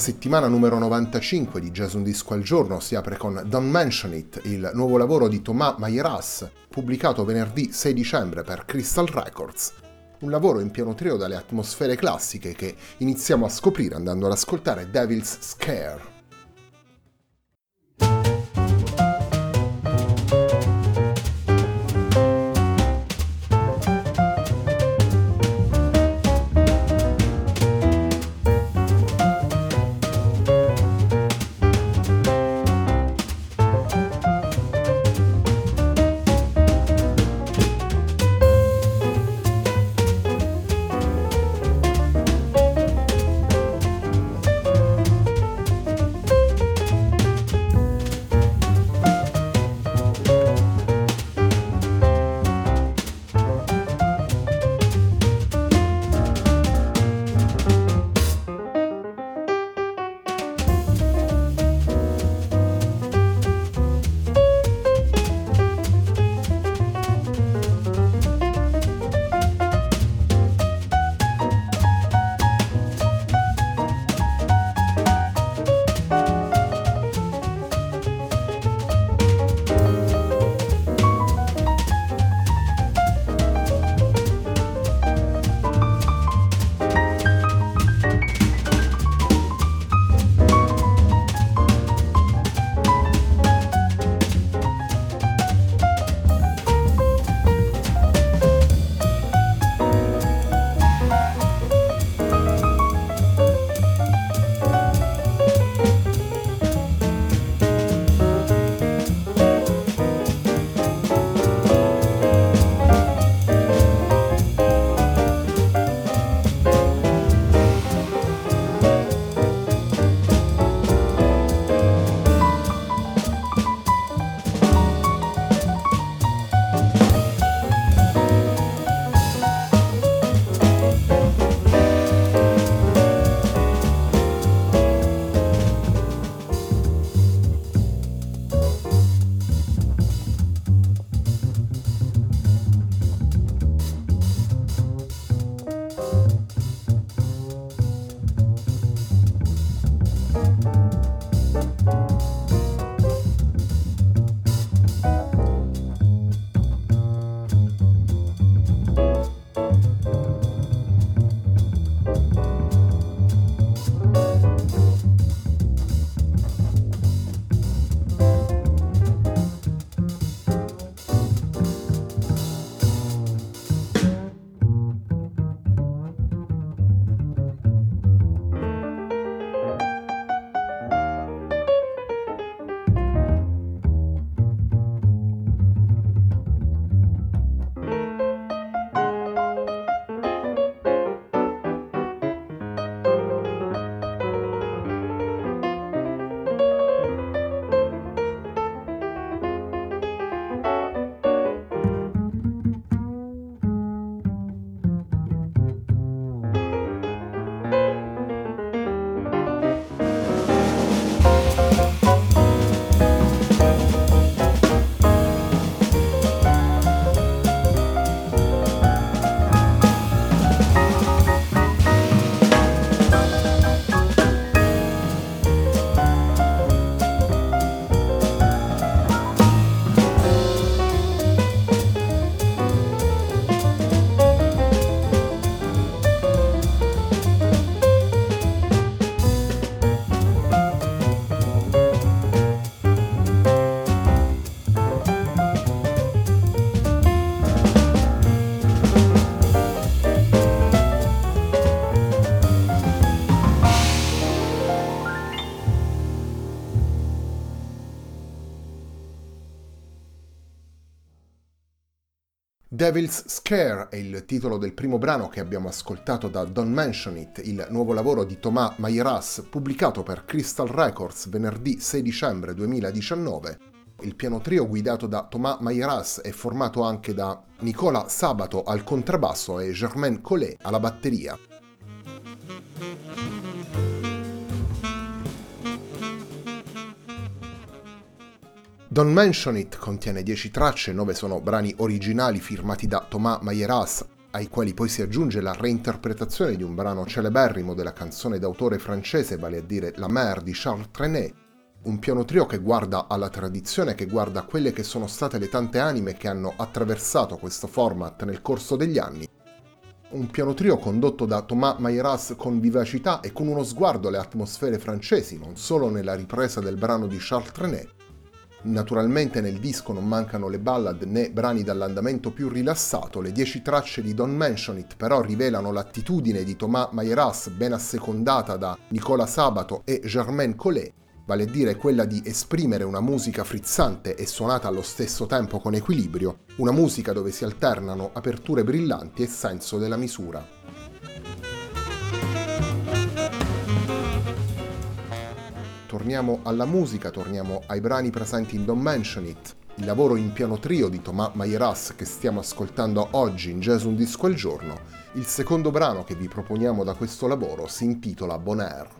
Settimana numero 95 di Jazz Un Disco al Giorno si apre con Don't Mention It, il nuovo lavoro di Thomas Mayeras, pubblicato venerdì 6 dicembre per Crystal Records. Un lavoro in pieno trio dalle atmosfere classiche che iniziamo a scoprire andando ad ascoltare Devil's Scare. Devil's Scare è il titolo del primo brano che abbiamo ascoltato da Don't Mention It, il nuovo lavoro di Thomas Mayeras pubblicato per Crystal Records venerdì 6 dicembre 2019. Il piano trio guidato da Thomas Mayeras è formato anche da Nicola Sabato al contrabbasso e Germaine Collet alla batteria. Don't Mention It contiene 10 tracce, 9 sono brani originali firmati da Thomas Mayeras, ai quali poi si aggiunge la reinterpretazione di un brano celeberrimo della canzone d'autore francese, vale a dire La Mer di Charles Trenet, un piano trio che guarda alla tradizione, che guarda quelle che sono state le tante anime che hanno attraversato questo format nel corso degli anni. Un piano trio condotto da Thomas Mayeras con vivacità e con uno sguardo alle atmosfere francesi, non solo nella ripresa del brano di Charles Trenet, Naturalmente nel disco non mancano le ballad né brani dall'andamento più rilassato, le dieci tracce di Don't Mention It però rivelano l'attitudine di Thomas Mayeras ben assecondata da Nicola Sabato e Germaine Collet, vale a dire quella di esprimere una musica frizzante e suonata allo stesso tempo con equilibrio, una musica dove si alternano aperture brillanti e senso della misura. Torniamo alla musica, torniamo ai brani presenti in Don't Mention It, il lavoro in piano trio di Thomas Mayeras che stiamo ascoltando oggi in Jazz Un Disco al Giorno. Il secondo brano che vi proponiamo da questo lavoro si intitola Bonaire.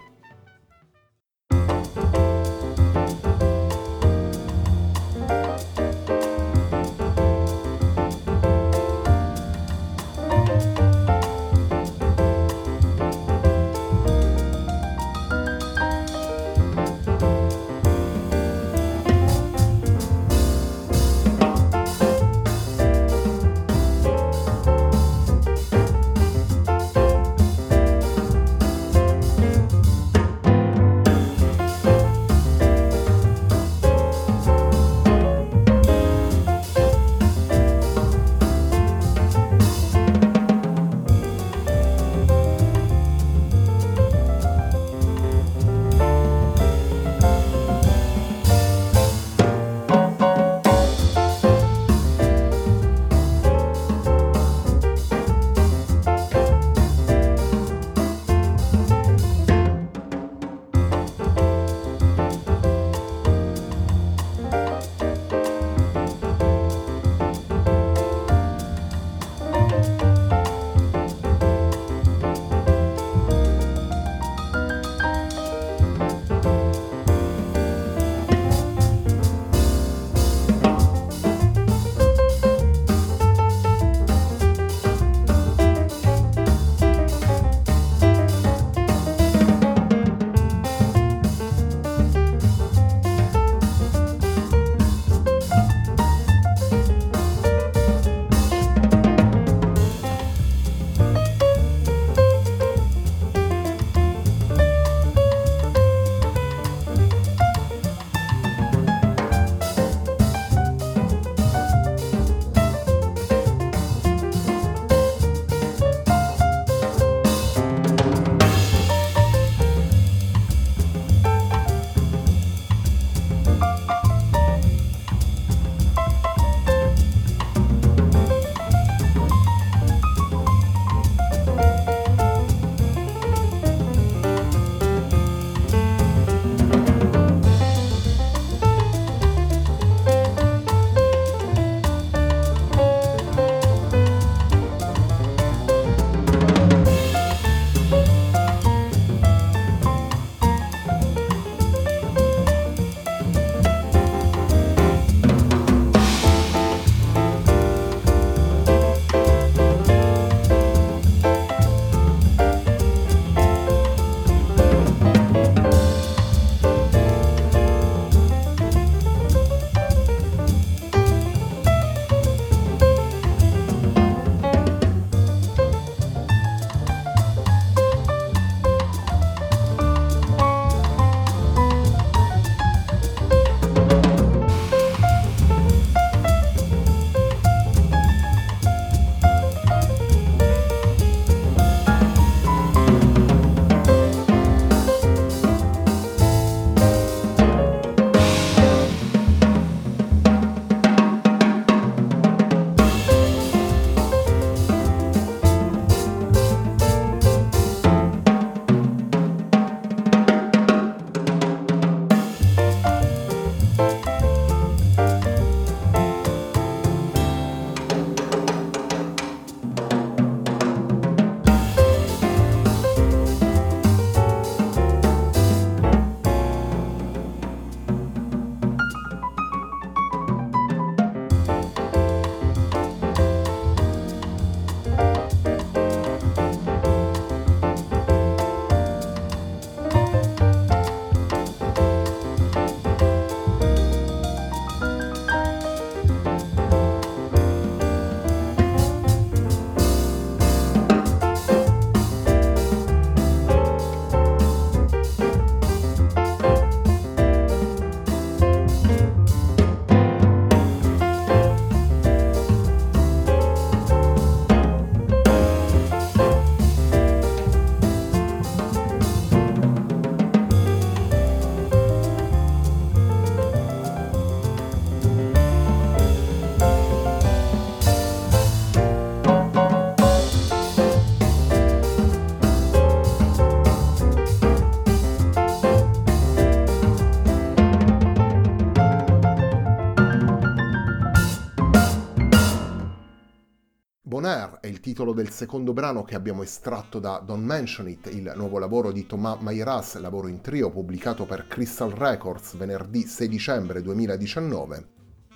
Titolo del secondo brano che abbiamo estratto da Don't Mention It, il nuovo lavoro di Thomas Mairas, lavoro in trio pubblicato per Crystal Records venerdì 6 dicembre 2019.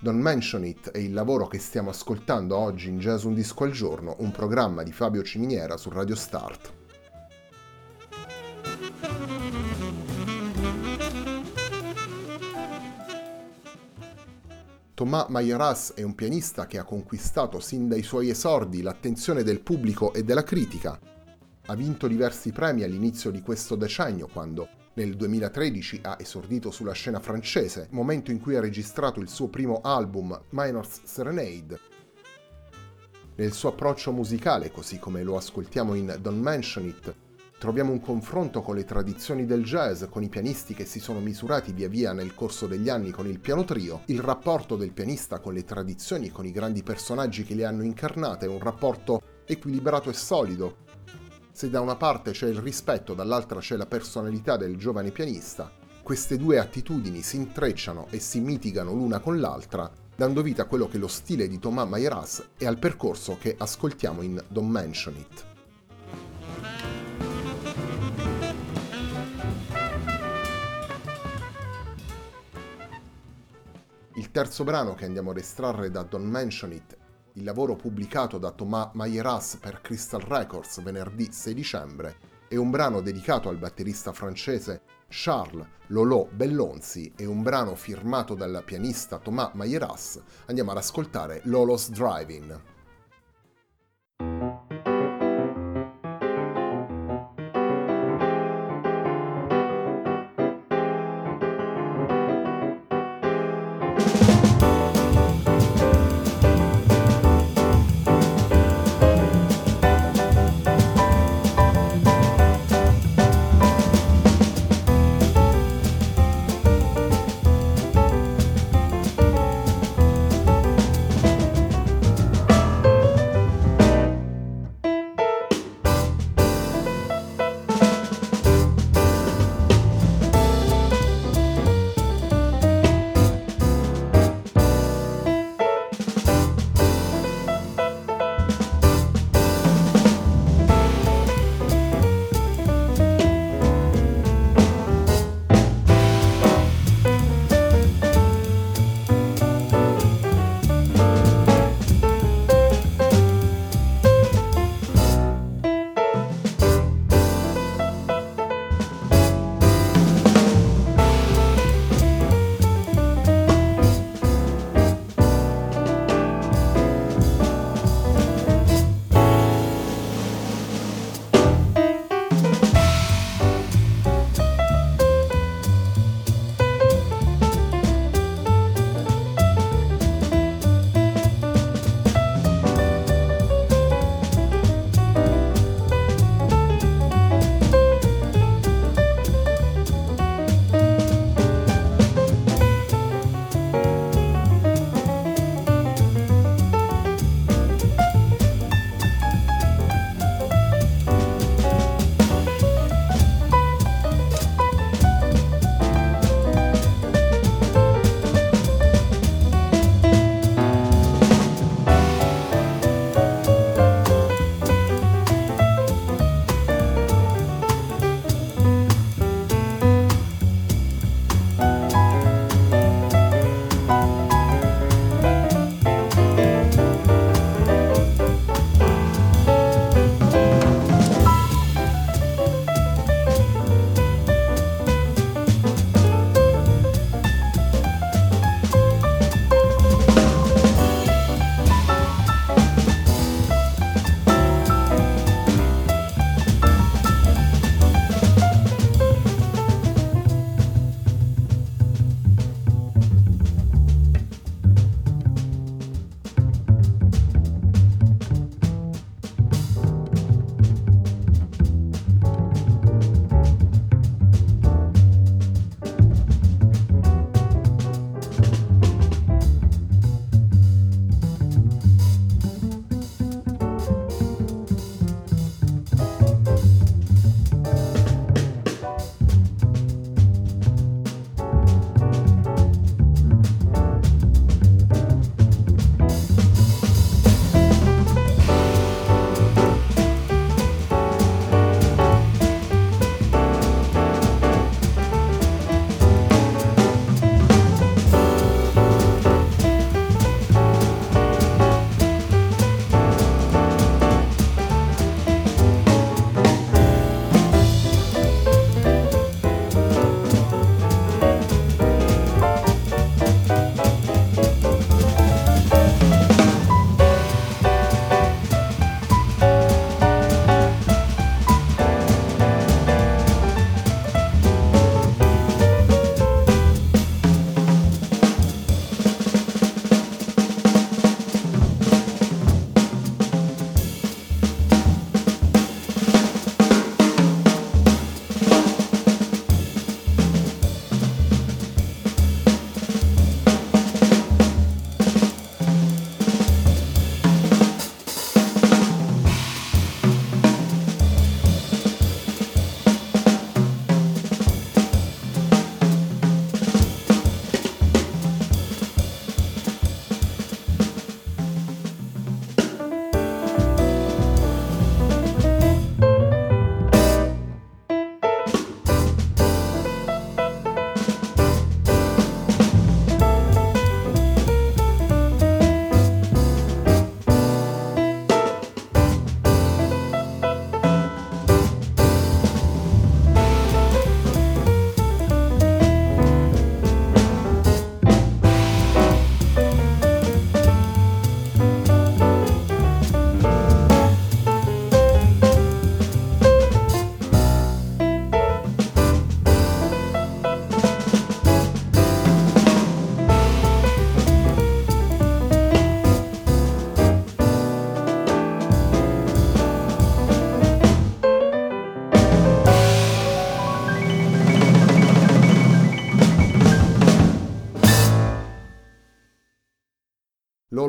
Don't Mention It è il lavoro che stiamo ascoltando oggi in Jazz Un Disco al Giorno, un programma di Fabio Ciminiera su Radio Start. Thomas Mayeras è un pianista che ha conquistato sin dai suoi esordi l'attenzione del pubblico e della critica. Ha vinto diversi premi all'inizio di questo decennio quando nel 2013 ha esordito sulla scena francese, momento in cui ha registrato il suo primo album Minor's Serenade. Nel suo approccio musicale, così come lo ascoltiamo in Don't Mention It, troviamo un confronto con le tradizioni del jazz, con i pianisti che si sono misurati via via nel corso degli anni con il piano trio, il rapporto del pianista con le tradizioni con i grandi personaggi che le hanno incarnate un rapporto equilibrato e solido. Se da una parte c'è il rispetto, dall'altra c'è la personalità del giovane pianista, queste due attitudini si intrecciano e si mitigano l'una con l'altra, dando vita a quello che è lo stile di Thomas Mayeras e al percorso che ascoltiamo in Don't Mention It. Terzo brano che andiamo ad estrarre da Don't Mention It, il lavoro pubblicato da Thomas Mayeras per Crystal Records venerdì 6 dicembre, è un brano dedicato al batterista francese Charles Lolo Bellonzi e un brano firmato dal pianista Thomas Mayeras. Andiamo ad ascoltare Lolo's Driving.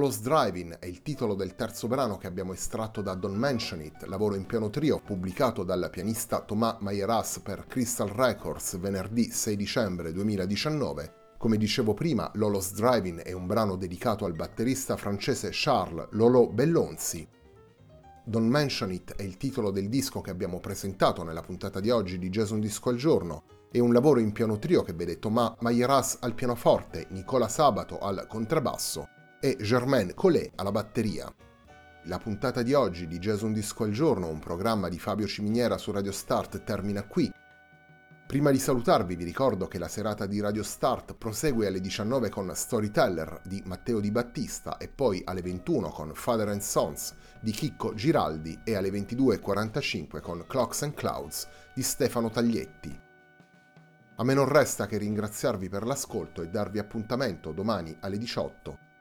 Lolo's Driving è il titolo del terzo brano che abbiamo estratto da Don't Mention It, lavoro in piano trio pubblicato dal pianista Thomas Mayeras per Crystal Records venerdì 6 dicembre 2019. Come dicevo prima, Lolo's Driving è un brano dedicato al batterista francese Charles Lolo Bellonzi. Don't Mention It è il titolo del disco che abbiamo presentato nella puntata di oggi di Jason Disco al giorno. È un lavoro in piano trio che vede Thomas Mayeras al pianoforte, Nicola Sabato al contrabbasso e Germaine Collet alla batteria. La puntata di oggi di Jason Disco al giorno, un programma di Fabio Ciminiera su Radio Start, termina qui. Prima di salutarvi vi ricordo che la serata di Radio Start prosegue alle 19 con Storyteller di Matteo Di Battista e poi alle 21 con Father and Sons di Chicco Giraldi e alle 22.45 con Clocks and Clouds di Stefano Taglietti. A me non resta che ringraziarvi per l'ascolto e darvi appuntamento domani alle 18